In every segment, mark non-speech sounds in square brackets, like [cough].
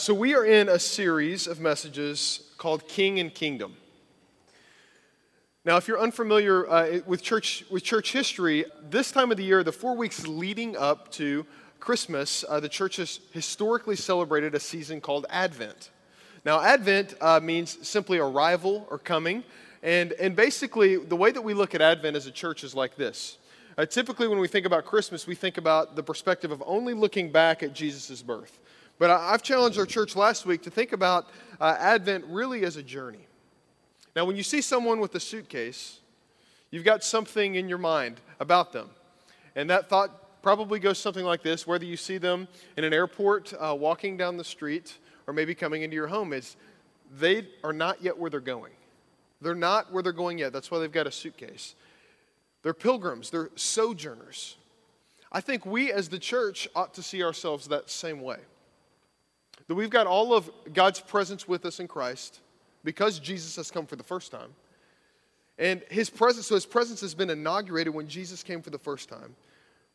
So, we are in a series of messages called King and Kingdom. Now, if you're unfamiliar uh, with, church, with church history, this time of the year, the four weeks leading up to Christmas, uh, the church has historically celebrated a season called Advent. Now, Advent uh, means simply arrival or coming. And, and basically, the way that we look at Advent as a church is like this. Uh, typically, when we think about Christmas, we think about the perspective of only looking back at Jesus' birth. But I've challenged our church last week to think about uh, Advent really as a journey. Now, when you see someone with a suitcase, you've got something in your mind about them. And that thought probably goes something like this whether you see them in an airport uh, walking down the street or maybe coming into your home, is they are not yet where they're going. They're not where they're going yet. That's why they've got a suitcase. They're pilgrims, they're sojourners. I think we as the church ought to see ourselves that same way. That we've got all of God's presence with us in Christ because Jesus has come for the first time. And his presence, so his presence has been inaugurated when Jesus came for the first time.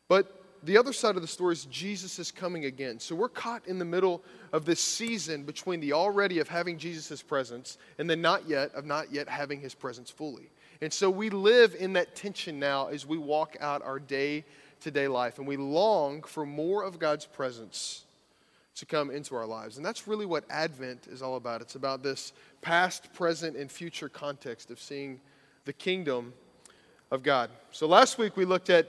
But the other side of the story is Jesus is coming again. So we're caught in the middle of this season between the already of having Jesus' presence and the not yet of not yet having his presence fully. And so we live in that tension now as we walk out our day to day life. And we long for more of God's presence to come into our lives. And that's really what Advent is all about. It's about this past, present, and future context of seeing the kingdom of God. So last week we looked at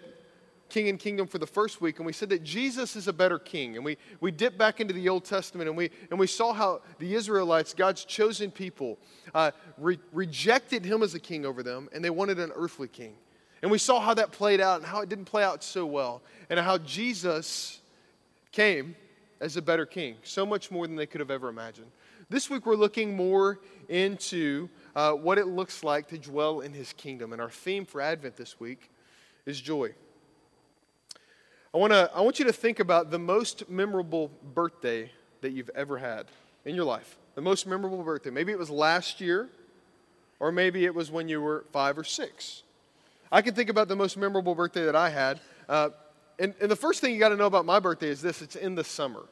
King and Kingdom for the first week, and we said that Jesus is a better king. And we, we dipped back into the Old Testament and we, and we saw how the Israelites, God's chosen people, uh, re- rejected him as a king over them, and they wanted an earthly king. And we saw how that played out and how it didn't play out so well, and how Jesus came as a better king, so much more than they could have ever imagined. This week, we're looking more into uh, what it looks like to dwell in his kingdom. And our theme for Advent this week is joy. I, wanna, I want you to think about the most memorable birthday that you've ever had in your life. The most memorable birthday. Maybe it was last year, or maybe it was when you were five or six. I can think about the most memorable birthday that I had. Uh, and, and the first thing you got to know about my birthday is this it's in the summer.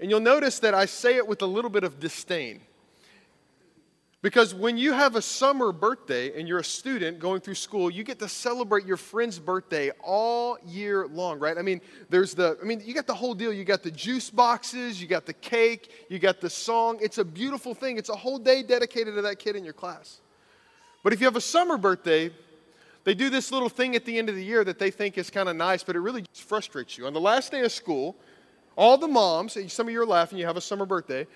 And you'll notice that I say it with a little bit of disdain. Because when you have a summer birthday and you're a student going through school, you get to celebrate your friend's birthday all year long, right? I mean, there's the, I mean, you got the whole deal. You got the juice boxes, you got the cake, you got the song. It's a beautiful thing. It's a whole day dedicated to that kid in your class. But if you have a summer birthday, they do this little thing at the end of the year that they think is kind of nice, but it really just frustrates you. On the last day of school, all the moms, some of you are laughing, you have a summer birthday,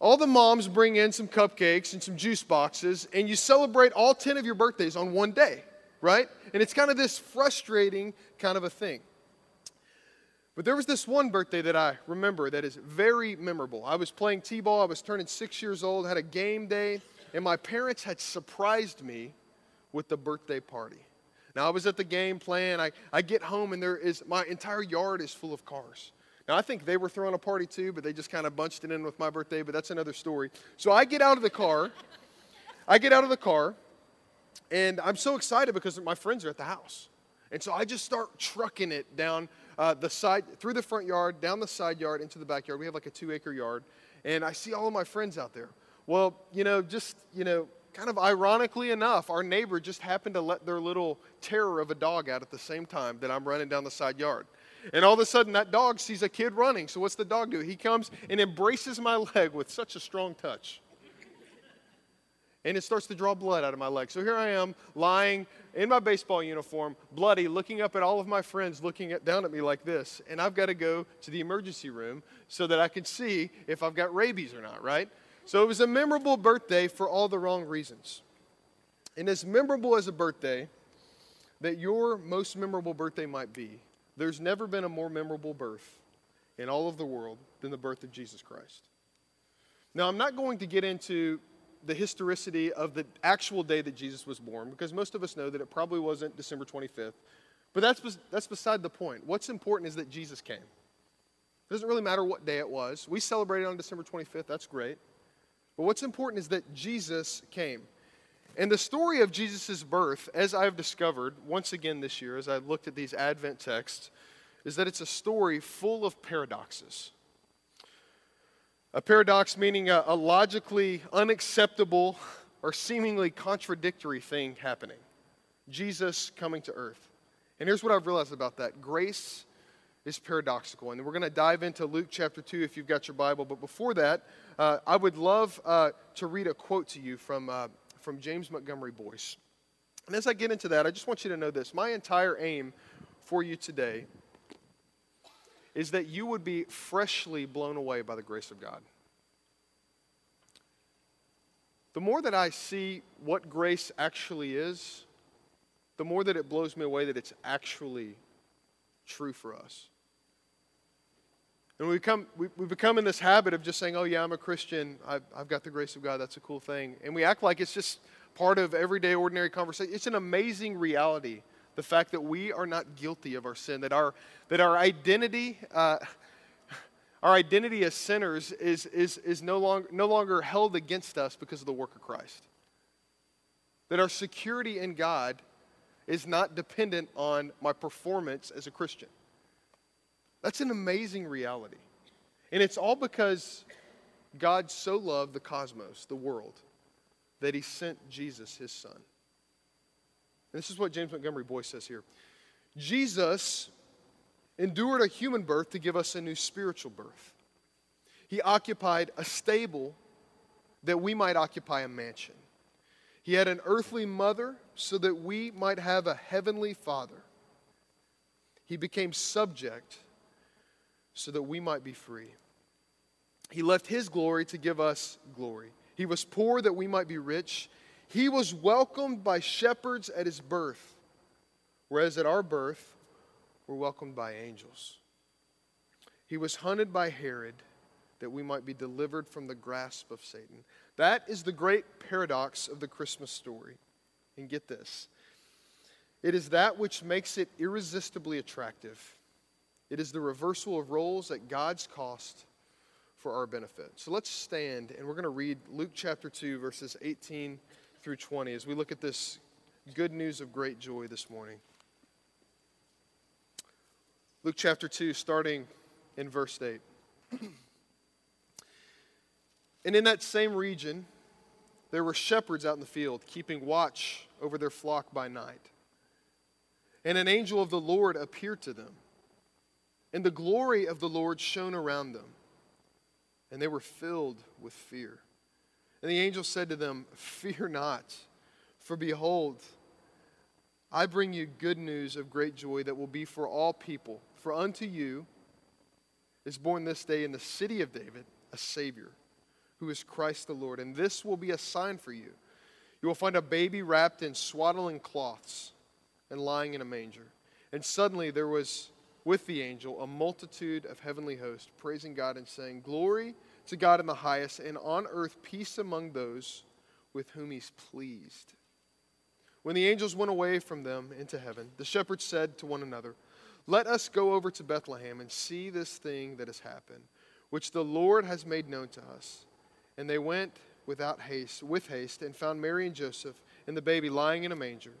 all the moms bring in some cupcakes and some juice boxes, and you celebrate all 10 of your birthdays on one day, right? And it's kind of this frustrating kind of a thing. But there was this one birthday that I remember that is very memorable. I was playing T ball, I was turning six years old, had a game day, and my parents had surprised me with the birthday party. Now, I was at the game playing. I, I get home, and there is my entire yard is full of cars. Now, I think they were throwing a party too, but they just kind of bunched it in with my birthday, but that's another story. So I get out of the car. I get out of the car, and I'm so excited because my friends are at the house. And so I just start trucking it down uh, the side, through the front yard, down the side yard, into the backyard. We have like a two acre yard. And I see all of my friends out there. Well, you know, just, you know, kind of ironically enough, our neighbor just happened to let their little terror of a dog out at the same time that I'm running down the side yard. And all of a sudden, that dog sees a kid running. So, what's the dog do? He comes and embraces my [laughs] leg with such a strong touch. And it starts to draw blood out of my leg. So here I am, lying in my baseball uniform, bloody, looking up at all of my friends looking at, down at me like this. And I've got to go to the emergency room so that I can see if I've got rabies or not, right? So it was a memorable birthday for all the wrong reasons. And as memorable as a birthday that your most memorable birthday might be, there's never been a more memorable birth in all of the world than the birth of Jesus Christ. Now, I'm not going to get into the historicity of the actual day that Jesus was born because most of us know that it probably wasn't December 25th. But that's, that's beside the point. What's important is that Jesus came. It doesn't really matter what day it was. We celebrated on December 25th, that's great. But what's important is that Jesus came. And the story of Jesus' birth, as I've discovered once again this year, as I looked at these Advent texts, is that it's a story full of paradoxes. A paradox meaning a, a logically unacceptable or seemingly contradictory thing happening Jesus coming to earth. And here's what I've realized about that grace is paradoxical. And we're going to dive into Luke chapter 2 if you've got your Bible. But before that, uh, I would love uh, to read a quote to you from, uh, from James Montgomery Boice. And as I get into that, I just want you to know this. My entire aim for you today is that you would be freshly blown away by the grace of God. The more that I see what grace actually is, the more that it blows me away that it's actually true for us. And we become, we, we become in this habit of just saying, oh, yeah, I'm a Christian. I've, I've got the grace of God. That's a cool thing. And we act like it's just part of everyday, ordinary conversation. It's an amazing reality the fact that we are not guilty of our sin, that our, that our identity, uh, [laughs] our identity as sinners is, is, is no, longer, no longer held against us because of the work of Christ. That our security in God is not dependent on my performance as a Christian. That's an amazing reality. And it's all because God so loved the cosmos, the world, that he sent Jesus, his son. And this is what James Montgomery Boice says here Jesus endured a human birth to give us a new spiritual birth. He occupied a stable that we might occupy a mansion. He had an earthly mother so that we might have a heavenly father. He became subject so that we might be free. He left his glory to give us glory. He was poor that we might be rich. He was welcomed by shepherds at his birth, whereas at our birth, we're welcomed by angels. He was hunted by Herod that we might be delivered from the grasp of Satan. That is the great paradox of the Christmas story. And get this it is that which makes it irresistibly attractive. It is the reversal of roles at God's cost for our benefit. So let's stand and we're going to read Luke chapter 2, verses 18 through 20 as we look at this good news of great joy this morning. Luke chapter 2, starting in verse 8. [clears throat] and in that same region, there were shepherds out in the field, keeping watch over their flock by night. And an angel of the Lord appeared to them, and the glory of the Lord shone around them, and they were filled with fear. And the angel said to them, Fear not, for behold, I bring you good news of great joy that will be for all people. For unto you is born this day in the city of David a Savior, who is Christ the Lord. And this will be a sign for you. You will find a baby wrapped in swaddling cloths and lying in a manger. And suddenly there was with the angel a multitude of heavenly hosts, praising God and saying, Glory to God in the highest, and on earth peace among those with whom he's pleased. When the angels went away from them into heaven, the shepherds said to one another, Let us go over to Bethlehem and see this thing that has happened, which the Lord has made known to us. And they went without haste, with haste, and found Mary and Joseph and the baby lying in a manger.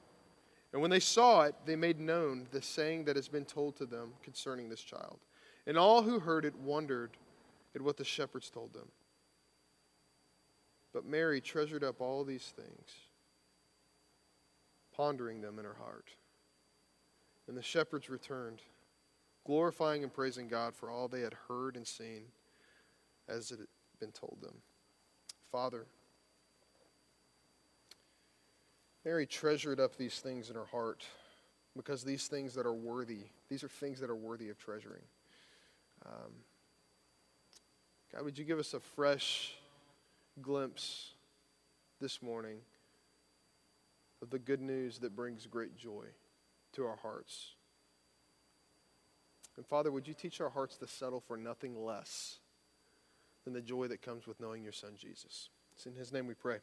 And when they saw it, they made known the saying that has been told to them concerning this child. And all who heard it wondered at what the shepherds told them. But Mary treasured up all these things, pondering them in her heart. And the shepherds returned, glorifying and praising God for all they had heard and seen as it had been told them. Father, Mary treasured up these things in her heart because these things that are worthy, these are things that are worthy of treasuring. Um, God, would you give us a fresh glimpse this morning of the good news that brings great joy to our hearts? And Father, would you teach our hearts to settle for nothing less than the joy that comes with knowing your Son, Jesus? It's in His name we pray.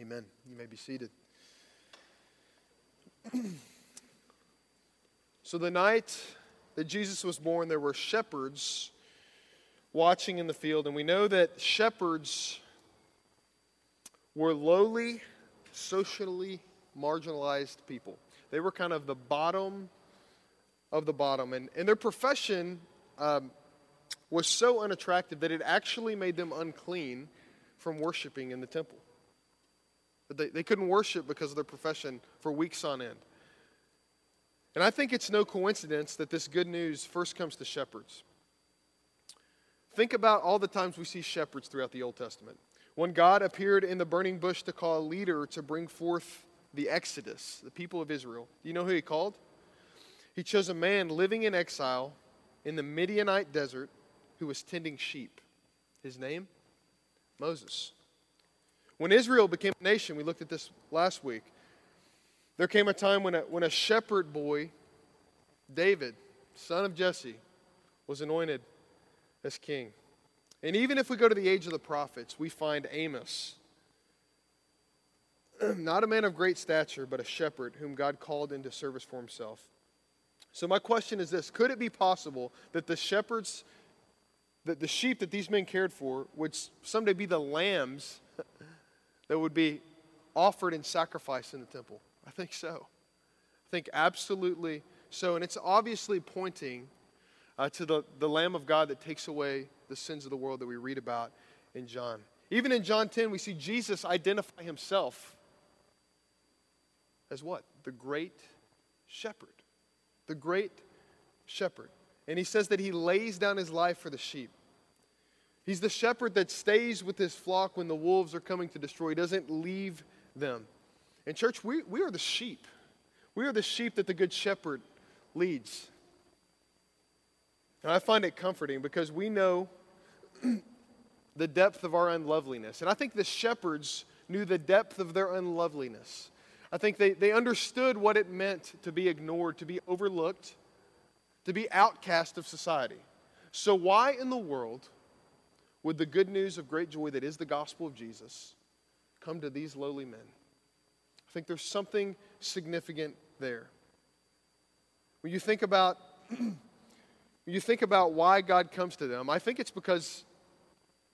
Amen. You may be seated. [clears throat] so, the night that Jesus was born, there were shepherds watching in the field, and we know that shepherds were lowly, socially marginalized people. They were kind of the bottom of the bottom. And, and their profession um, was so unattractive that it actually made them unclean from worshiping in the temple. They, they couldn't worship because of their profession for weeks on end. And I think it's no coincidence that this good news first comes to shepherds. Think about all the times we see shepherds throughout the Old Testament. When God appeared in the burning bush to call a leader to bring forth the Exodus, the people of Israel, do you know who he called? He chose a man living in exile in the Midianite desert who was tending sheep. His name? Moses. When Israel became a nation, we looked at this last week, there came a time when a, when a shepherd boy, David, son of Jesse, was anointed as king. And even if we go to the age of the prophets, we find Amos, [clears throat] not a man of great stature, but a shepherd whom God called into service for himself. So, my question is this Could it be possible that the shepherds, that the sheep that these men cared for, would someday be the lambs [laughs] that would be offered in sacrifice in the temple? I think so. I think absolutely so. And it's obviously pointing uh, to the, the Lamb of God that takes away the sins of the world that we read about in John. Even in John 10, we see Jesus identify himself as what? The great shepherd. The great shepherd. And he says that he lays down his life for the sheep. He's the shepherd that stays with his flock when the wolves are coming to destroy. He doesn't leave them. And, church, we, we are the sheep. We are the sheep that the good shepherd leads. And I find it comforting because we know [clears throat] the depth of our unloveliness. And I think the shepherds knew the depth of their unloveliness. I think they, they understood what it meant to be ignored, to be overlooked, to be outcast of society. So, why in the world would the good news of great joy that is the gospel of Jesus come to these lowly men? I think there's something significant there. When you think about [clears throat] when you think about why God comes to them, I think it's because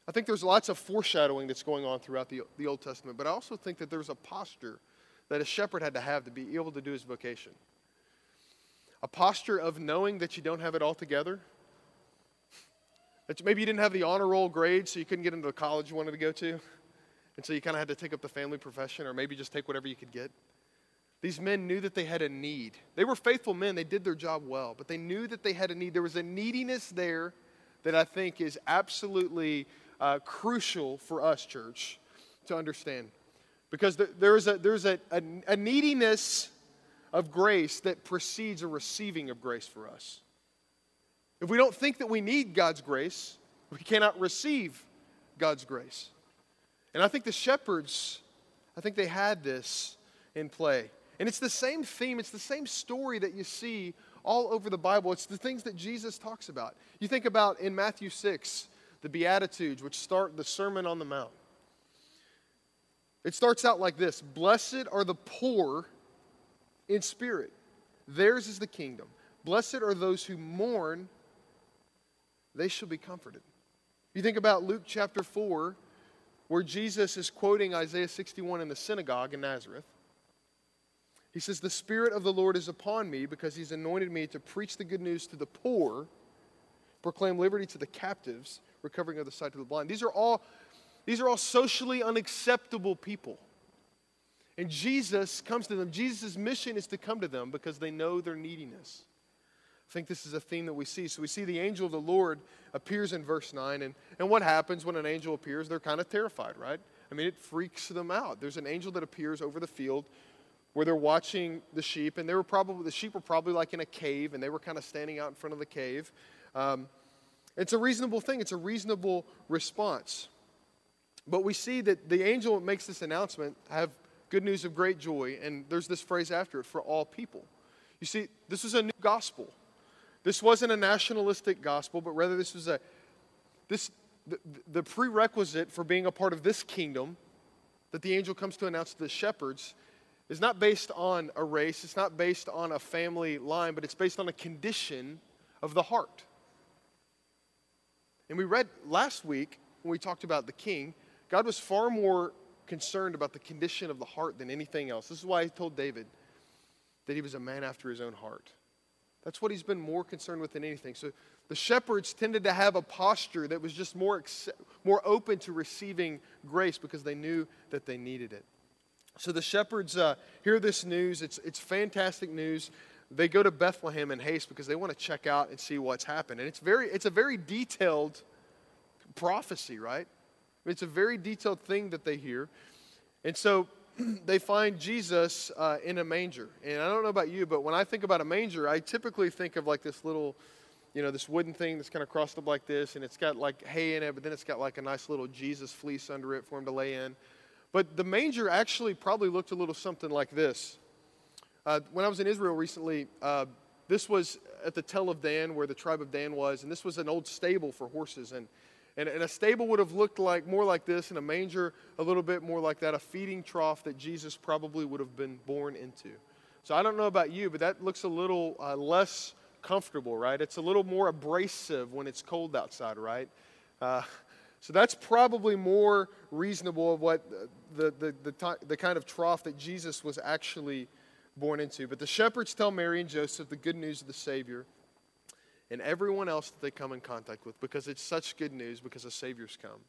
I think there's lots of foreshadowing that's going on throughout the, the Old Testament, but I also think that there's a posture that a shepherd had to have to be able to do his vocation. A posture of knowing that you don't have it all together. Maybe you didn't have the honor roll grade, so you couldn't get into the college you wanted to go to. And so you kind of had to take up the family profession, or maybe just take whatever you could get. These men knew that they had a need. They were faithful men, they did their job well, but they knew that they had a need. There was a neediness there that I think is absolutely uh, crucial for us, church, to understand. Because there is a, there's a, a, a neediness of grace that precedes a receiving of grace for us. If we don't think that we need God's grace, we cannot receive God's grace. And I think the shepherds, I think they had this in play. And it's the same theme, it's the same story that you see all over the Bible. It's the things that Jesus talks about. You think about in Matthew 6, the Beatitudes, which start the Sermon on the Mount. It starts out like this Blessed are the poor in spirit, theirs is the kingdom. Blessed are those who mourn, they shall be comforted. You think about Luke chapter 4, where Jesus is quoting Isaiah 61 in the synagogue in Nazareth. He says, The Spirit of the Lord is upon me because He's anointed me to preach the good news to the poor, proclaim liberty to the captives, recovering of the sight to the blind. These are all, these are all socially unacceptable people. And Jesus comes to them. Jesus' mission is to come to them because they know their neediness. I think this is a theme that we see. So we see the angel of the Lord appears in verse 9. And, and what happens when an angel appears? They're kind of terrified, right? I mean, it freaks them out. There's an angel that appears over the field where they're watching the sheep, and they were probably the sheep were probably like in a cave, and they were kind of standing out in front of the cave. Um, it's a reasonable thing. It's a reasonable response. But we see that the angel makes this announcement, have good news of great joy, and there's this phrase after it, for all people. You see, this is a new gospel. This wasn't a nationalistic gospel, but rather this was a this the, the prerequisite for being a part of this kingdom that the angel comes to announce to the shepherds is not based on a race, it's not based on a family line, but it's based on a condition of the heart. And we read last week when we talked about the king, God was far more concerned about the condition of the heart than anything else. This is why he told David that he was a man after his own heart. That's what he's been more concerned with than anything. So The shepherds tended to have a posture that was just more, more open to receiving grace because they knew that they needed it. So the shepherds uh, hear this news. It's, it's fantastic news. They go to Bethlehem in haste because they want to check out and see what's happened. And it's, very, it's a very detailed prophecy, right? It's a very detailed thing that they hear. And so [clears throat] they find Jesus uh, in a manger. And I don't know about you, but when I think about a manger, I typically think of like this little you know, this wooden thing that's kind of crossed up like this, and it's got like hay in it, but then it's got like a nice little Jesus fleece under it for him to lay in. But the manger actually probably looked a little something like this. Uh, when I was in Israel recently, uh, this was at the Tell of Dan, where the tribe of Dan was, and this was an old stable for horses. And, and, and a stable would have looked like more like this, and a manger a little bit more like that, a feeding trough that Jesus probably would have been born into. So I don't know about you, but that looks a little uh, less comfortable, right? It's a little more abrasive when it's cold outside, right? Uh, so that's probably more reasonable of what the, the, the, the, kind of trough that Jesus was actually born into. But the shepherds tell Mary and Joseph the good news of the Savior and everyone else that they come in contact with because it's such good news because a Savior's come.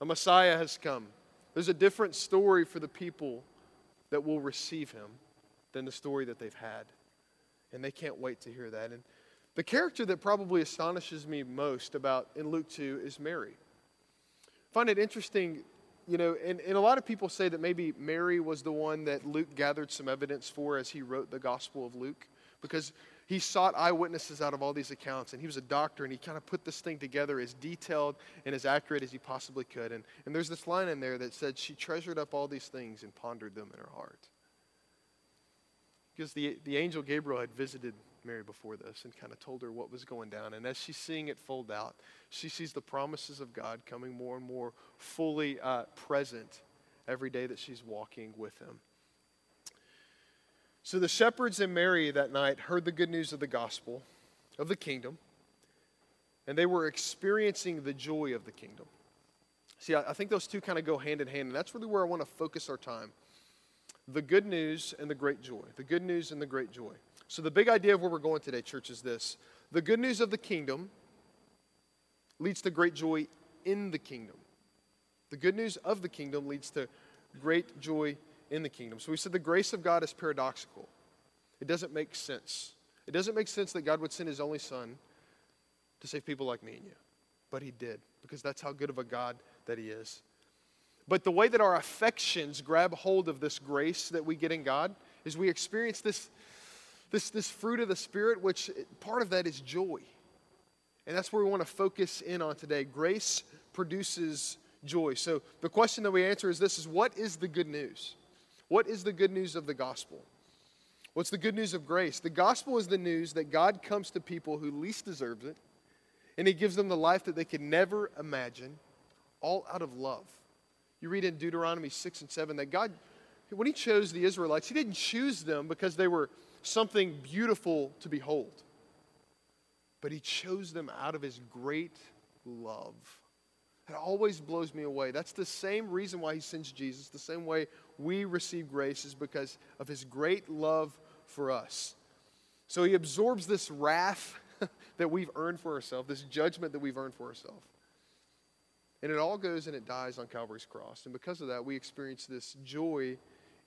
A Messiah has come. There's a different story for the people that will receive him than the story that they've had and they can't wait to hear that. And the character that probably astonishes me most about in Luke 2 is Mary. I find it interesting, you know, and, and a lot of people say that maybe Mary was the one that Luke gathered some evidence for as he wrote the Gospel of Luke, because he sought eyewitnesses out of all these accounts, and he was a doctor, and he kind of put this thing together as detailed and as accurate as he possibly could. And, and there's this line in there that said, She treasured up all these things and pondered them in her heart. Because the, the angel Gabriel had visited Mary before this and kind of told her what was going down. And as she's seeing it fold out, she sees the promises of God coming more and more fully uh, present every day that she's walking with Him. So the shepherds and Mary that night heard the good news of the gospel, of the kingdom, and they were experiencing the joy of the kingdom. See, I, think those two kind of go hand in hand, and that's really where I want to focus our time the good news and the great joy. The good news and the great joy. So, the big idea of where we're going today, church, is this the good news of the kingdom leads to great joy in the kingdom. The good news of the kingdom leads to great joy in the kingdom. So, we said the grace of God is paradoxical, it doesn't make sense. It doesn't make sense that God would send his only son to save people like me and you. But he did, because that's how good of a God that he is. But the way that our affections grab hold of this grace that we get in God is we experience this, this, this fruit of the Spirit, which part of that is joy. And that's where we want to focus in on today. Grace produces joy. So the question that we answer is this is what is the good news? What is the good news of the gospel? What's the good news of grace? The gospel is the news that God comes to people who least deserve it, and he gives them the life that they could never imagine, all out of love. You read in Deuteronomy 6 and 7 that God, when He chose the Israelites, He didn't choose them because they were something beautiful to behold, but He chose them out of His great love. It always blows me away. That's the same reason why He sends Jesus, the same way we receive grace is because of His great love for us. So He absorbs this wrath [laughs] that we've earned for ourselves, this judgment that we've earned for ourselves. And it all goes and it dies on Calvary's cross. And because of that, we experience this joy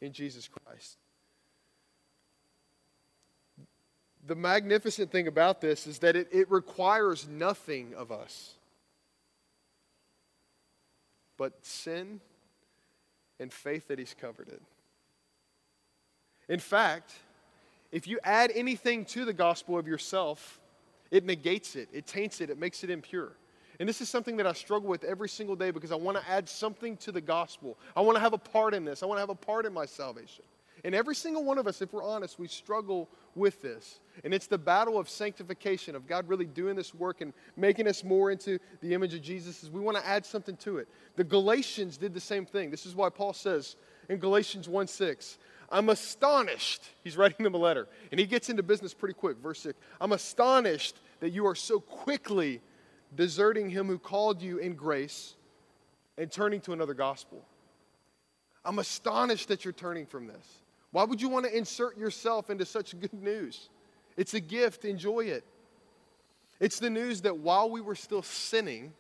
in Jesus Christ. The magnificent thing about this is that it, it requires nothing of us but sin and faith that He's covered it. In fact, if you add anything to the gospel of yourself, it negates it, it taints it, it makes it impure. And this is something that I struggle with every single day because I want to add something to the gospel. I want to have a part in this. I want to have a part in my salvation. And every single one of us, if we're honest, we struggle with this. And it's the battle of sanctification, of God really doing this work and making us more into the image of Jesus, is we want to add something to it. The Galatians did the same thing. This is why Paul says in Galatians 1 6, I'm astonished. He's writing them a letter. And he gets into business pretty quick. Verse 6 I'm astonished that you are so quickly deserting him who called you in grace and turning to another gospel. I'm astonished that you're turning from this. Why would you want to insert yourself into such [laughs] good news? It's a gift, enjoy it. It's the news that while we were still sinning,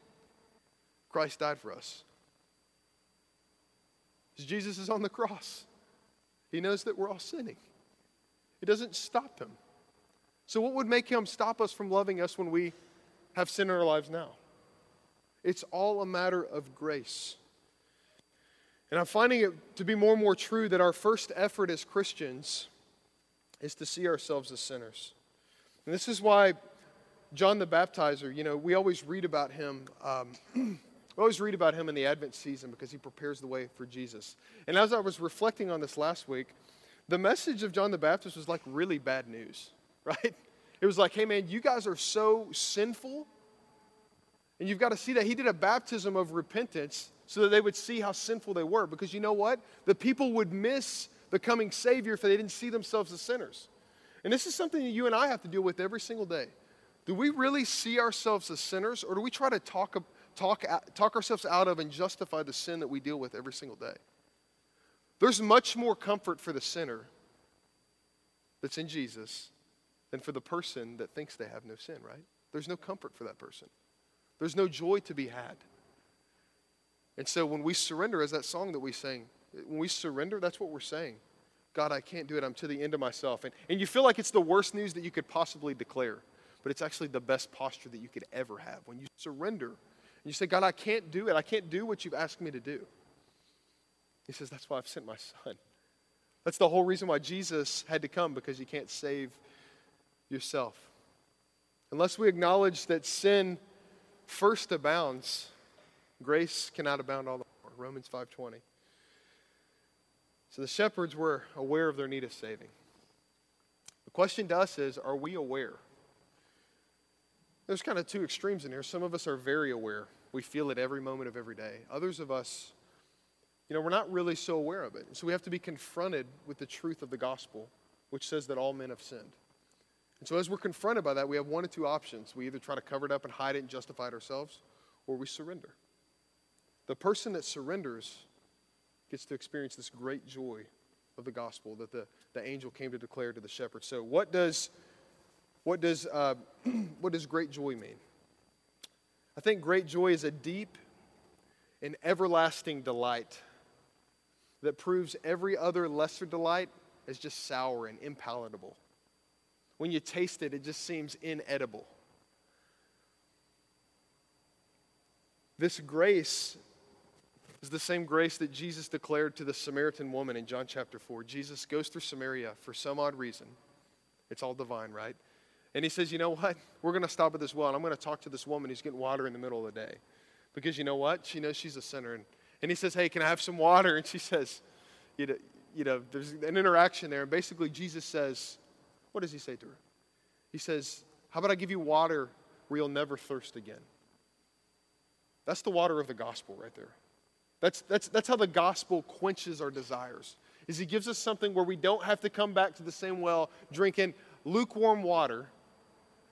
Christ died for us. Jesus is on the cross. He knows that we're all sinning. It doesn't stop him. So, what would make him stop us from loving us when we have sin in our lives now? It's all a matter of grace. And I'm finding it to be more and more true that our first effort as Christians is to see ourselves as sinners. And this is why John the Baptizer, you know, we always read about him. Um, [clears throat] we always read about him in the Advent season because he prepares the way for Jesus. And as I was reflecting on this last week, the message of John the Baptist was like really bad news, [laughs] right? It was like, hey man, you guys are so sinful. And you've got to see that he did a baptism of repentance so that they would see how sinful they were. Because you know what? The people would miss the coming Savior if they didn't see themselves as sinners. And this is something that you and I have to deal with every single day. Do we really see ourselves as sinners, or do we try to talk, talk, talk ourselves out of and justify the sin that we deal with every single day? There's much more comfort for the sinner that's in Jesus than for the person that thinks they have no sin, right? There's no comfort for that person. There's no joy to be had. And so when we surrender, as that song that we sang, when we surrender, that's what we're saying. God, I can't do it. I'm to the end of myself. And, and you feel like it's the worst news that you could possibly declare, but it's actually the best posture that you could ever have. When you surrender and you say, God, I can't do it. I can't do what you've asked me to do. He says, That's why I've sent my son. That's the whole reason why Jesus had to come, because you can't save yourself. Unless we acknowledge that sin first abounds, grace cannot abound all the more. Romans 5:20. So the shepherds were aware of their need of saving. The question to us is, are we aware? There's kind of two extremes in here. Some of us are very aware. We feel it every moment of every day. Others of us, you know, we're not really so aware of it. So we have to be confronted with the truth of the gospel, which says that all men have sinned. And so, as we're confronted by that, we have one or two options. We either try to cover it up and hide it and justify it ourselves, or we surrender. The person that surrenders gets to experience this great joy of the gospel that the, the angel came to declare to the shepherd. So, what does, what, does, uh, [clears throat] what does great joy mean? I think great joy is a deep and everlasting delight that proves every other lesser delight as just sour and impalatable when you taste it, it just seems inedible. This grace is the same grace that Jesus declared to the Samaritan woman in John chapter 4. Jesus goes through Samaria for some odd reason. It's all divine, right? And he says, You know what? We're going to stop at this well, and I'm going to talk to this woman who's getting water in the middle of the day. Because you know what? She knows she's a sinner. And, and he says, Hey, can I have some water? [laughs] And she says, You know, you know, there's an interaction there. And basically, Jesus says, what does he say to her? He says, How about I give you water where you'll never thirst again? That's the water of the gospel right there. That's, that's, that's how the gospel quenches our desires. Is he gives us something where we don't have to come back to the same well drinking lukewarm water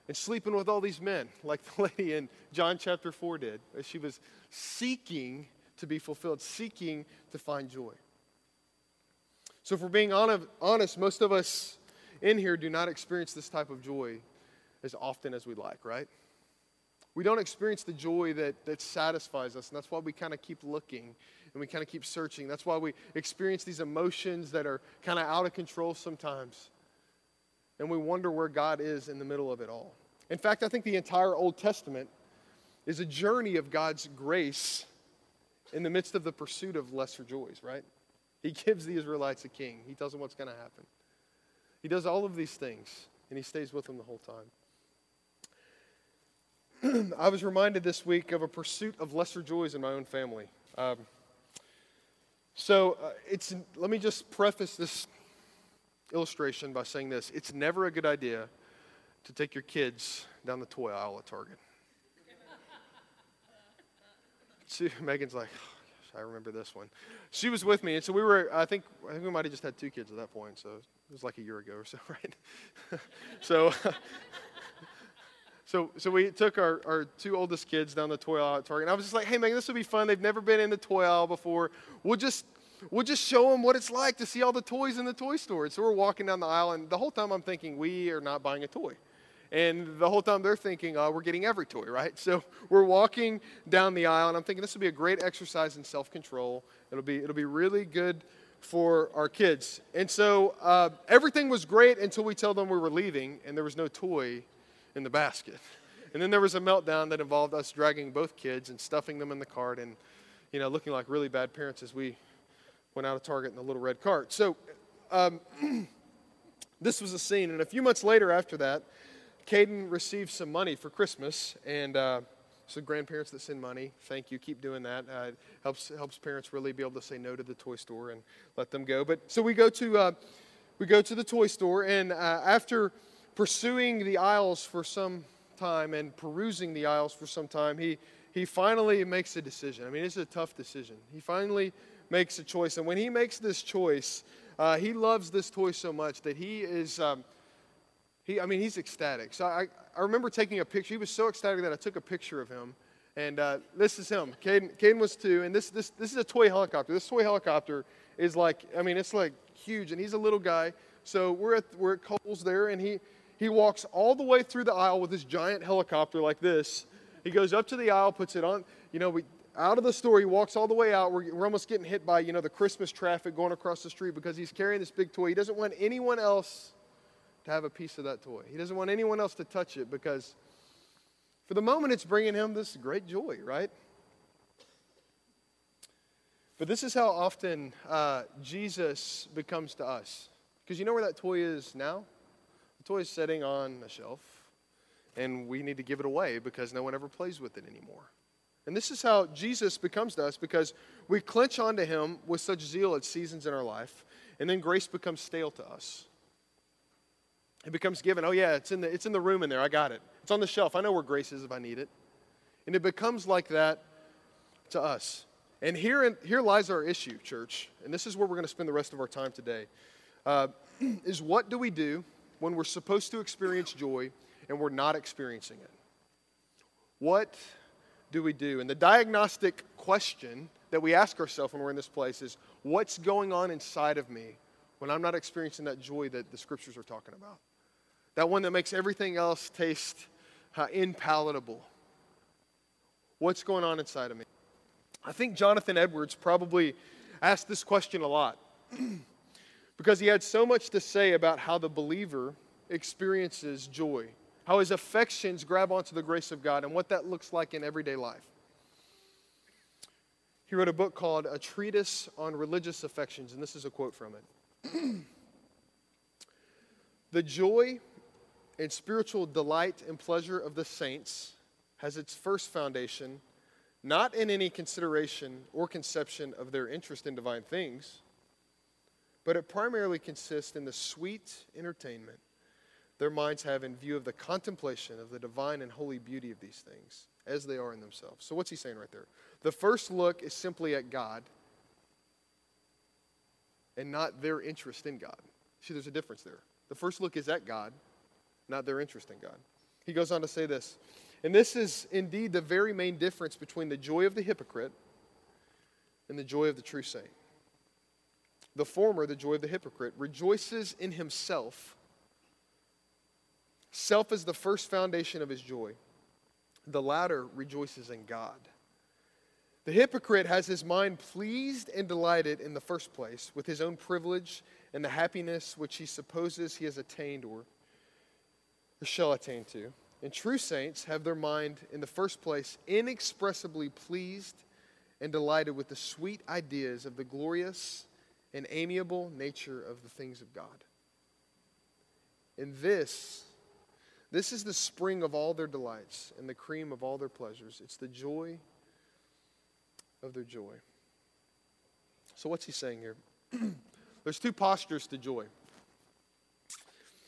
and sleeping with all these men, [laughs] like the lady in John chapter 4 did. as She was seeking to be fulfilled, seeking to find joy. So, if we're being honest, most of us in here do not experience this type of joy as often as we'd like, right? We don't experience the joy that, that satisfies us, and that's why we kind of keep looking and we kind of keep searching. That's why we experience these emotions that are kind of out of control sometimes. And we wonder where God is in the middle of it all. In fact, I think the entire Old Testament is a journey of God's grace in the midst of the pursuit of lesser joys, right? He [laughs] gives the Israelites a king, He tells them what's going to happen. He does all of these things, and he stays with them the whole time. [clears throat] I was reminded this week of a pursuit of lesser joys in my own family. Um, so uh, it's let me just preface this illustration by saying this: it's never a good idea to take your kids down the toy aisle at Target. [laughs] See, Megan's like, oh, I remember this one. She was with me, and so we were. I think I think we might have just had two kids at that point. So it was like a year ago or so, [laughs] right? [laughs] so, so, so we took our, our two oldest kids down the toy aisle at Target. And I was just like, hey, man, this will be fun. They've never been in the toy aisle before. We'll just, we'll just show them what it's like to see all the toys in the toy store. And so we're walking down the aisle, and the whole time I'm thinking, we are not buying a toy. And the whole time they're thinking, oh, we're getting every toy, right? So we're walking down the aisle, and I'm thinking this will be a great exercise in self control. It'll be, it'll be really good for our kids. And so uh, everything was great until we tell them we were leaving, and there was no toy in the basket. And then there was a meltdown that involved us dragging both kids and stuffing them in the cart and, you know, looking like really bad parents as we went out of Target in the little red cart. So um, [clears throat] this was a scene. And a few months later after that, Caden received some money for Christmas, and uh, so grandparents that send money, thank you. Keep doing that. Uh, it helps helps parents really be able to say no to the toy store and let them go. But so we go to uh, we go to the toy store, and uh, after pursuing the aisles for some time and perusing the aisles for some time, he he finally makes a decision. I mean, it's a tough decision. He finally makes a choice, and when he makes this choice, uh, he loves this toy so much that he is. Um, he, I mean, he's ecstatic. So I, I remember taking a picture. He was so ecstatic that I took a picture of him. And uh, this is him. Caden, Caden was two. And this, this, this is a toy helicopter. This toy helicopter is like, I mean, it's like huge. And he's a little guy. So we're at, we're at Kohl's there. And he, he walks all the way through the aisle with this giant helicopter like this. He goes up to the aisle, puts it on, you know, we, out of the store. He walks all the way out. We're, we're almost getting hit by, you know, the Christmas traffic going across the street because he's carrying this big toy. He doesn't want anyone else to have a piece of that toy. He doesn't want anyone else to touch it because for the moment it's bringing him this great joy, right? But this is how often uh, Jesus becomes to us. Because you know where that toy is now? The toy is sitting on a shelf, and we need to give it away because no one ever plays with it anymore. And this is how Jesus becomes to us because we clench onto him with such zeal at seasons in our life, and then grace becomes stale to us. It becomes given. Oh, yeah, it's in, the, it's in the room in there. I got it. It's on the shelf. I know where grace is if I need it. And it becomes like that to us. And here, in, here lies our issue, church. And this is where we're going to spend the rest of our time today. Uh, [clears throat] is what do we do when we're supposed to experience joy and we're not experiencing it? What do we do? And the diagnostic question that we ask ourselves when we're in this place is what's going on inside of me when I'm not experiencing that joy that the scriptures are talking about? that one that makes everything else taste uh, impalatable. What's going on inside of me? I think Jonathan Edwards probably asked this question a lot [clears throat] because he had so much to say about how the believer experiences joy, how his affections grab onto the grace of God, and what that looks like in everyday life. He wrote a book called A Treatise on Religious Affections, and this is a quote from it. [clears throat] the joy and spiritual delight and pleasure of the saints has its first foundation not in any consideration or conception of their interest in divine things, but it primarily consists in the sweet entertainment their minds have in view of the contemplation of the divine and holy beauty of these things as they are in themselves. So, what's he saying right there? The first look is simply at God and not their interest in God. See, there's a difference there. The first look is at God not their interest in God. He goes on to say this, and this is indeed the very main difference between the joy of the hypocrite and the joy of the true saint. The former, the joy of the hypocrite, rejoices in himself. Self is the first foundation of his joy. The latter rejoices in God. The hypocrite has his mind pleased and delighted in the first place with his own privilege and the happiness which he supposes he has attained or shall attain to. And true saints have their mind, in the first place, inexpressibly pleased and delighted with the sweet ideas of the glorious and amiable nature of the things of God. And this, this is the spring of all their delights and the cream of all their pleasures. It's the joy of their joy. So, what's he saying here? [clears throat] There's two postures to joy.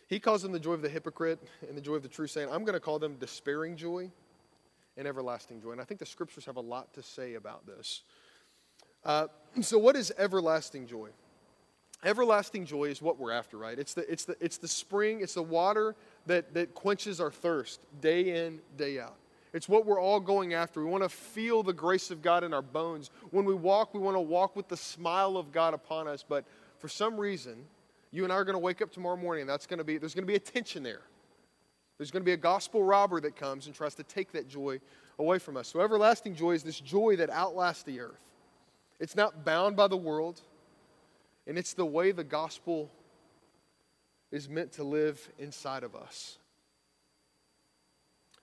He calls them the joy of the hypocrite and the joy of the true saint. I'm going to call them despairing joy and everlasting joy. And I think the scriptures have a lot to say about this. Uh, so, what is everlasting joy? Everlasting joy is what we're after, right? It's the, it's the, it's the spring, it's the water that, that quenches our thirst day in, day out. It's what we're all going after. We want to feel the grace of God in our bones. When we walk, we want to walk with the smile of God upon us. But for some reason, you and I are going to wake up tomorrow morning, and that's going to be, there's going to be a tension there. There's going to be a gospel robber that comes and tries to take that joy away from us. So, everlasting joy is this joy that outlasts the earth. It's not bound by the world, and it's the way the gospel is meant to live inside of us.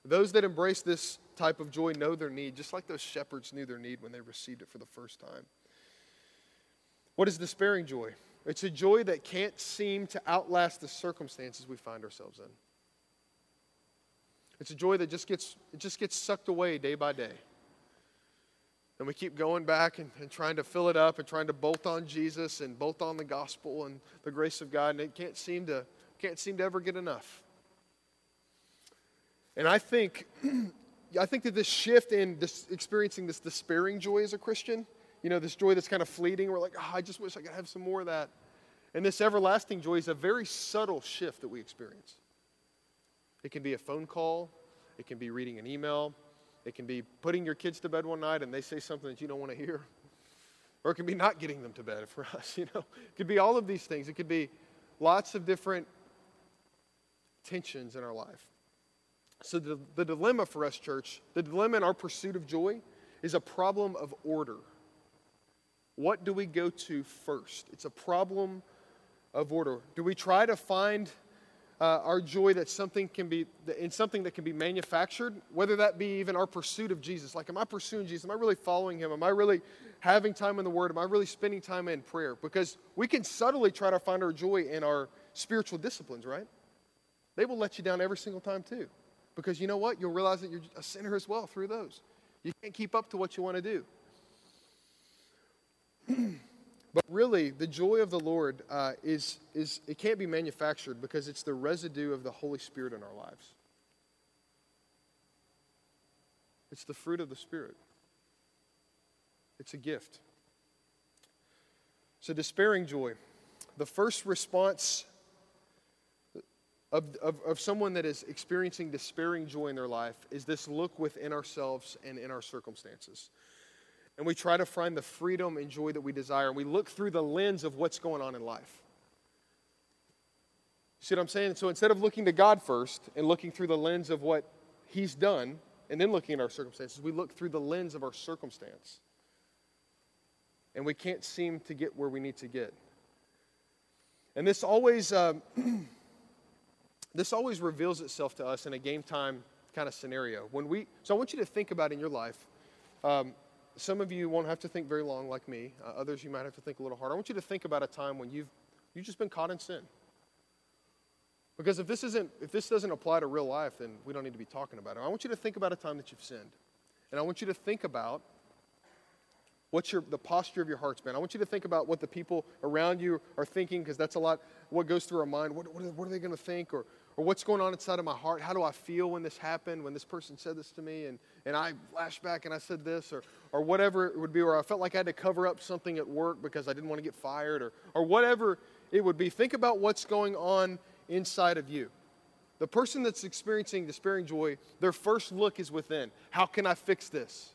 Those that embrace this type of joy know their need, just like those shepherds knew their need when they received it for the first time. What is despairing joy? It's a joy that can't seem to outlast the circumstances we find ourselves in. It's a joy that just gets, it just gets sucked away day by day. And we keep going back and, and, trying to fill it up and trying to bolt on Jesus and bolt on the gospel and the grace of God, and it can't seem to, can't seem to ever get enough. And I think, [clears throat] I think that this shift in this, experiencing this despairing joy as a Christian, you know, this joy that's kind of fleeting, we're like, oh, I just wish I could have some more of that. And this everlasting joy is a very subtle shift that we experience. It can be a phone call, it can be reading an email, it can be putting your kids to bed one night and they say something that you don't want to hear. Or it can be not getting them to bed for [laughs] us, you know. It could be all of these things. It could be lots of different tensions in our life. So, the, the dilemma for us, church, the dilemma in our pursuit of joy is a problem of order. What do we go to first? It's a problem of order. Do we try to find uh, our joy that something can be in something that can be manufactured, whether that be even our pursuit of Jesus. Like, am I pursuing Jesus? Am I really following Him? Am I really having time in the Word? Am I really spending time in prayer? Because we can subtly try to find our joy in our spiritual disciplines, right? They will let you down every single time too, because you know what? You'll realize that you're a sinner as well through those. You can't keep up to what you want to do. [clears throat] But really, the joy of the Lord uh, is, is, it can't be manufactured because it's the residue of the Holy Spirit in our lives. It's the fruit of the Spirit, it's a gift. So, despairing joy. The first response of, of, of someone that is experiencing despairing joy in their life is this look within ourselves and in our circumstances and we try to find the freedom and joy that we desire. And we look through the lens of what's going on in life. See what I'm saying? So instead of looking to God first and looking through the lens of what He's done and then looking at our circumstances, we look through the lens of our circumstance. And we can't seem to get where we need to get. And this always, um, [clears throat] this always reveals itself to us in a game time kind of scenario. When we, so I want you to think about in your life. Um, some of you won't have to think very long like me. Uh, others, you might have to think a little harder. I want you to think about a time when you've, you've just been caught in sin. Because if this, isn't, if this doesn't apply to real life, then we don't need to be talking about it. I want you to think about a time that you've sinned. And I want you to think about what's your, the posture of your heart's been. I want you to think about what the people around you are thinking, because that's a lot what goes through our mind. What, what are, what are they going to think? Or, or what's going on inside of my heart? How do I feel when this happened, when this person said this to me, and, and I flashed back and I said this, or, or whatever it would be, or I felt like I had to cover up something at work because I didn't want to get fired, or, or whatever it would be. Think about what's going on inside of you. The person that's experiencing despairing joy, their first look is within. How can I fix this?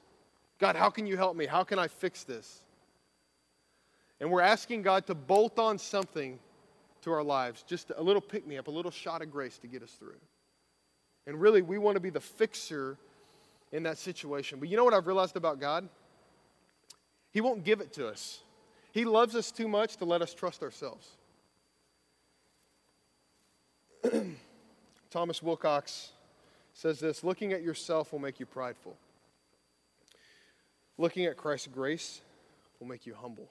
God, how can you help me? How can I fix this? And we're asking God to bolt on something to our lives, just a little pick me up, a little shot of grace to get us through. And really, we want to be the fixer in that situation. But you know what I've realized about God? He won't give it to us. He loves us too much to let us trust ourselves. [clears throat] Thomas Wilcox says this looking at yourself will make you prideful, looking at Christ's grace will make you humble.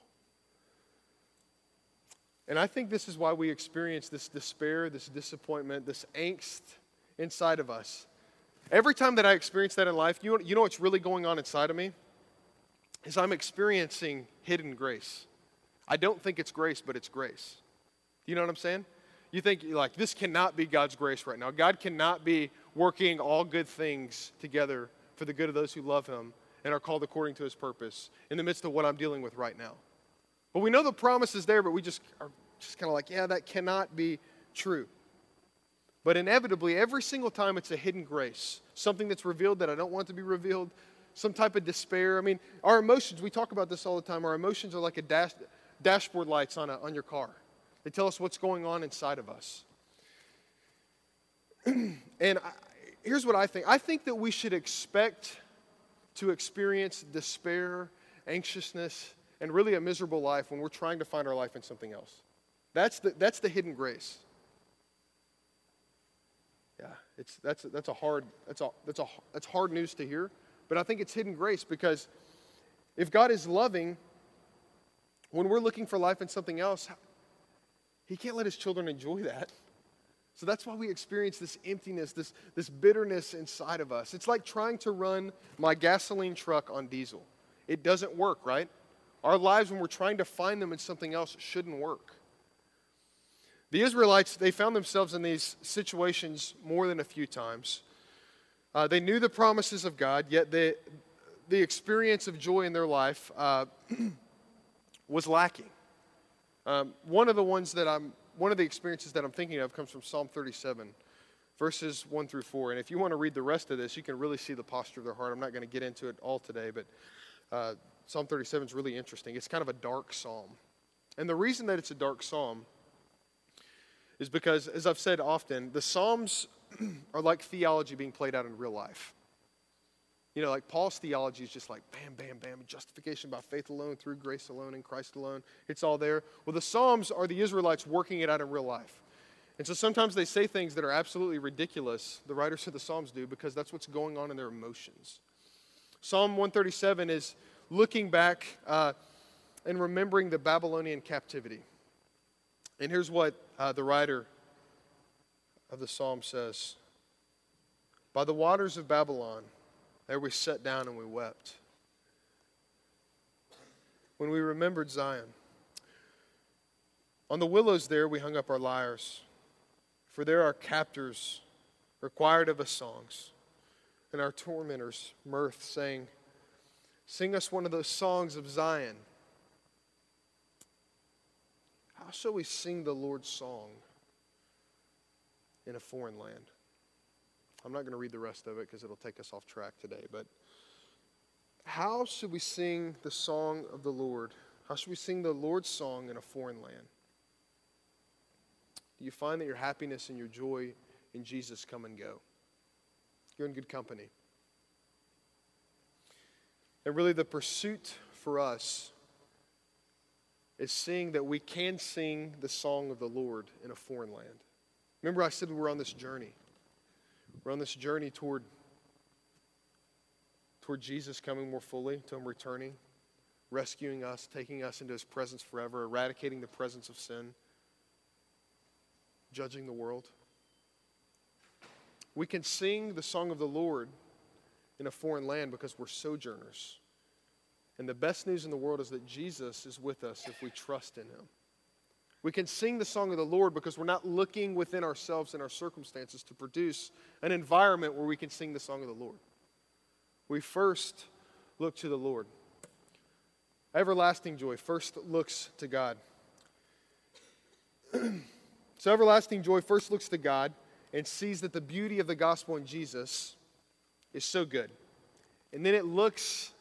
And I think this is why we experience this despair, this disappointment, this angst inside of us. Every time that I experience that in life, you know, you know what's really going on inside of me? Is I'm experiencing hidden grace. I don't think it's grace, but it's grace. You know what I'm saying? You think, like, this cannot be God's grace right now. God cannot be working all good things together for the good of those who love Him and are called according to His purpose in the midst of what I'm dealing with right now. But we know the promise is there, but we just are just kind of like, yeah, that cannot be true. But inevitably, every single time it's a hidden grace, something that's revealed that I don't want to be revealed, some type of despair. I mean, our emotions, we talk about this all the time. Our emotions are like a dash, dashboard lights on, a, on your car, they tell us what's going on inside of us. [clears throat] and I, here's what I think I think that we should expect to experience despair, anxiousness, and really a miserable life when we're trying to find our life in something else. That's the, that's the hidden grace. Yeah, it's, that's, that's, a hard, that's, a, that's, a, that's hard news to hear, but I think it's hidden grace because if God is loving, when we're looking for life in something else, He can't let His children enjoy that. So that's why we experience this emptiness, this, this bitterness inside of us. It's like trying to run my gasoline truck on diesel. It doesn't work, right? Our lives, when we're trying to find them in something else, shouldn't work. The Israelites, they found themselves in these situations more than a few times. Uh, they knew the promises of God, yet the, the experience of joy in their life uh, [clears throat] was lacking. Um, one of the ones that I'm one of the experiences that I'm thinking of comes from Psalm 37, verses 1 through 4. And if you want to read the rest of this, you can really see the posture of their heart. I'm not going to get into it all today, but uh, Psalm 37 is really interesting. It's kind of a dark psalm. And the reason that it's a dark psalm is because, as I've said often, the Psalms [clears throat] are like theology being played out in real life. You know, like Paul's theology is just like bam, bam, bam, justification by faith alone, through grace alone, in Christ alone. It's all there. Well, the Psalms are the Israelites working it out in real life. And so sometimes they say things that are absolutely ridiculous, the writers of the Psalms do, because that's what's going on in their emotions. Psalm 137 is looking back uh, and remembering the Babylonian captivity. And here's what uh, the writer of the psalm says By the waters of Babylon, there we sat down and we wept. When we remembered Zion, on the willows there we hung up our lyres, for there our captors required of us songs, and our tormentors mirth, saying, Sing us one of those songs of Zion. How shall we sing the Lord's song in a foreign land? I'm not going to read the rest of it because it'll take us off track today. But how should we sing the song of the Lord? How should we sing the Lord's song in a foreign land? Do you find that your happiness and your joy in Jesus come and go? You're in good company. And really, the pursuit for us is seeing that we can sing the song of the Lord in a foreign land. Remember, I said we're on this journey. We're on this journey toward, toward Jesus coming more fully, to Him returning, rescuing us, taking us into His presence forever, eradicating the presence of sin, judging the world. We can sing the song of the Lord in a foreign land because we're sojourners. And the best news in the world is that Jesus is with us if we trust in Him. We can sing the song of the Lord because we're not looking within ourselves and our circumstances to produce an environment where we can sing the song of the Lord. We first look to the Lord. Everlasting joy first looks to God. [clears throat] so, everlasting joy first looks to God and sees that the beauty of the gospel in Jesus is so good. And then it looks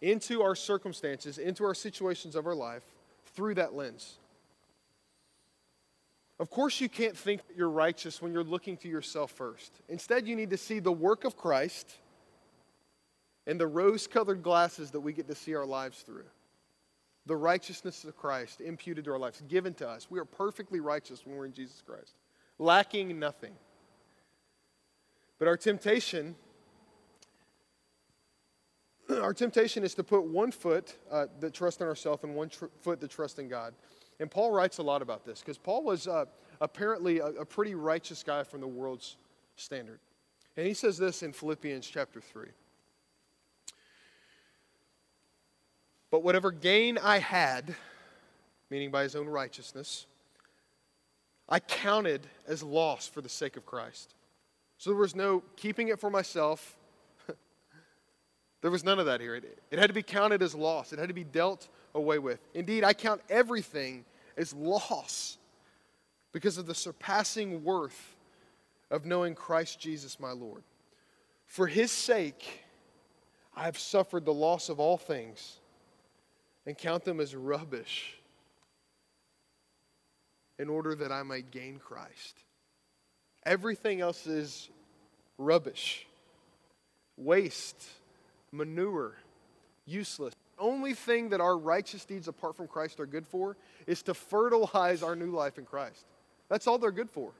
into our circumstances, into our situations of our life through that lens. Of course, you can't think that you're righteous when you're looking to yourself first. Instead, you need to see the work of Christ and the rose colored glasses that we get to see our lives through. The righteousness of Christ imputed to our lives, given to us. We are perfectly righteous when we're in Jesus Christ, lacking nothing. But our temptation, [clears throat] our temptation is to put one foot uh, that trust in ourselves and one tr- foot that trust in God. And Paul writes a lot about this because Paul was uh, apparently a, a pretty righteous guy from the world's standard. And he says this in Philippians chapter 3. But whatever gain I had, meaning by his own righteousness, I counted as loss for the sake of Christ. So there was no keeping it for myself. There was none of that here. It, it had to be counted as loss, it had to be dealt away with. Indeed, I count everything as loss because of the surpassing worth of knowing Christ Jesus my Lord. For his sake, I have suffered the loss of all things and count them as rubbish in order that I might gain Christ. Everything else is rubbish, waste, manure, useless. The only thing that our righteous deeds apart from Christ are good for is to fertilize our new life in Christ. That's all they're good for.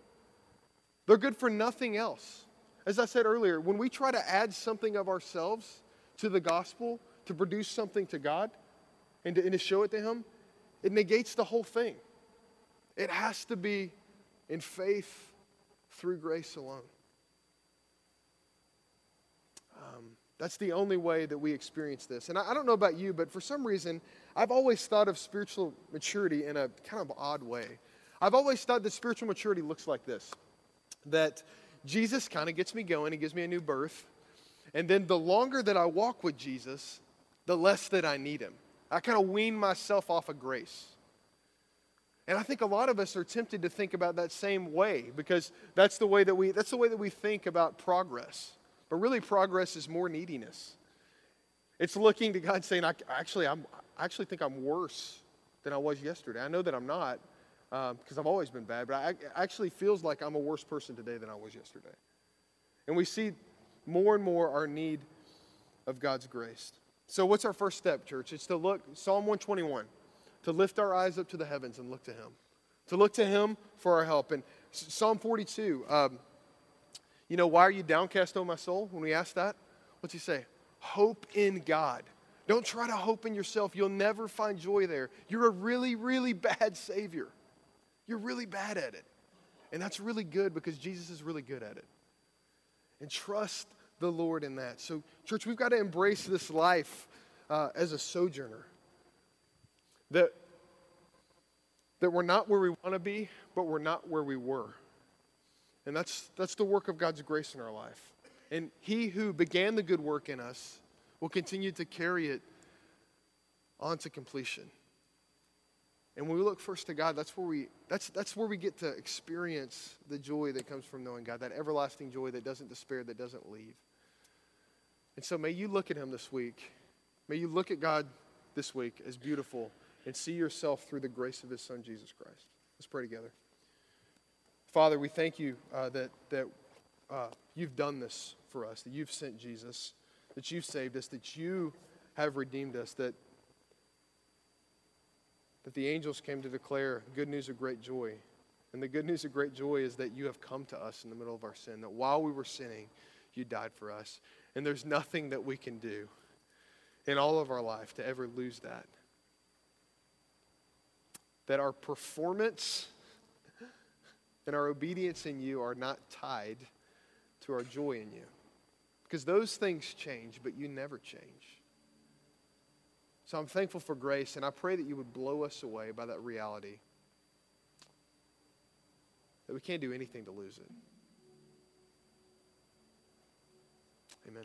They're good for nothing else. As I said earlier, when we try to add something of ourselves to the gospel to produce something to God and to, and to show it to Him, it negates the whole thing. It has to be in faith through grace alone. Um, that's the only way that we experience this. And I, I don't know about you, but for some reason, I've always thought of spiritual maturity in a kind of odd way. I've always thought that spiritual maturity looks like this that Jesus kind of gets me going, he gives me a new birth. And then the longer that I walk with Jesus, the less that I need him. I kind of wean myself off of grace. And I think a lot of us are tempted to think about that same way because that's the way that we that's the way that we think about progress. But really progress is more neediness. It's looking to God saying, I, actually, I'm, I actually think I'm worse than I was yesterday. I know that I'm not because um, I've always been bad, but I, it actually feels like I'm a worse person today than I was yesterday. And we see more and more our need of God's grace. So, what's our first step, church? It's to look, Psalm 121, to lift our eyes up to the heavens and look to Him, to look to Him for our help. And Psalm 42, um, you know, why are you downcast, O my soul? When we ask that, what's He say? Hope in God. Don't try to hope in yourself. You'll never find joy there. You're a really, really bad Savior. You're really bad at it. And that's really good because Jesus is really good at it. And trust the Lord in that. So, church, we've got to embrace this life uh, as a sojourner. That, that we're not where we want to be, but we're not where we were. And that's, that's the work of God's grace in our life. And He who began the good work in us will continue to carry it on to completion. And when we look first to God, that's where we, that's, that's where we get to experience the joy that comes from knowing God, that everlasting joy that doesn't despair, that doesn't leave. And so may you look at him this week. May you look at God this week as beautiful and see yourself through the grace of his son, Jesus Christ. Let's pray together. Father, we thank you uh, that, that uh, you've done this for us, that you've sent Jesus, that you've saved us, that you have redeemed us, that that the angels came to declare good news of great joy. And the good news of great joy is that you have come to us in the middle of our sin, that while we were sinning, you died for us. And there's nothing that we can do in all of our life to ever lose that. That our performance and our obedience in you are not tied to our joy in you. Because those things change, but you never change. So I'm thankful for grace, and I pray that you would blow us away by that reality that we can't do anything to lose it. Amen.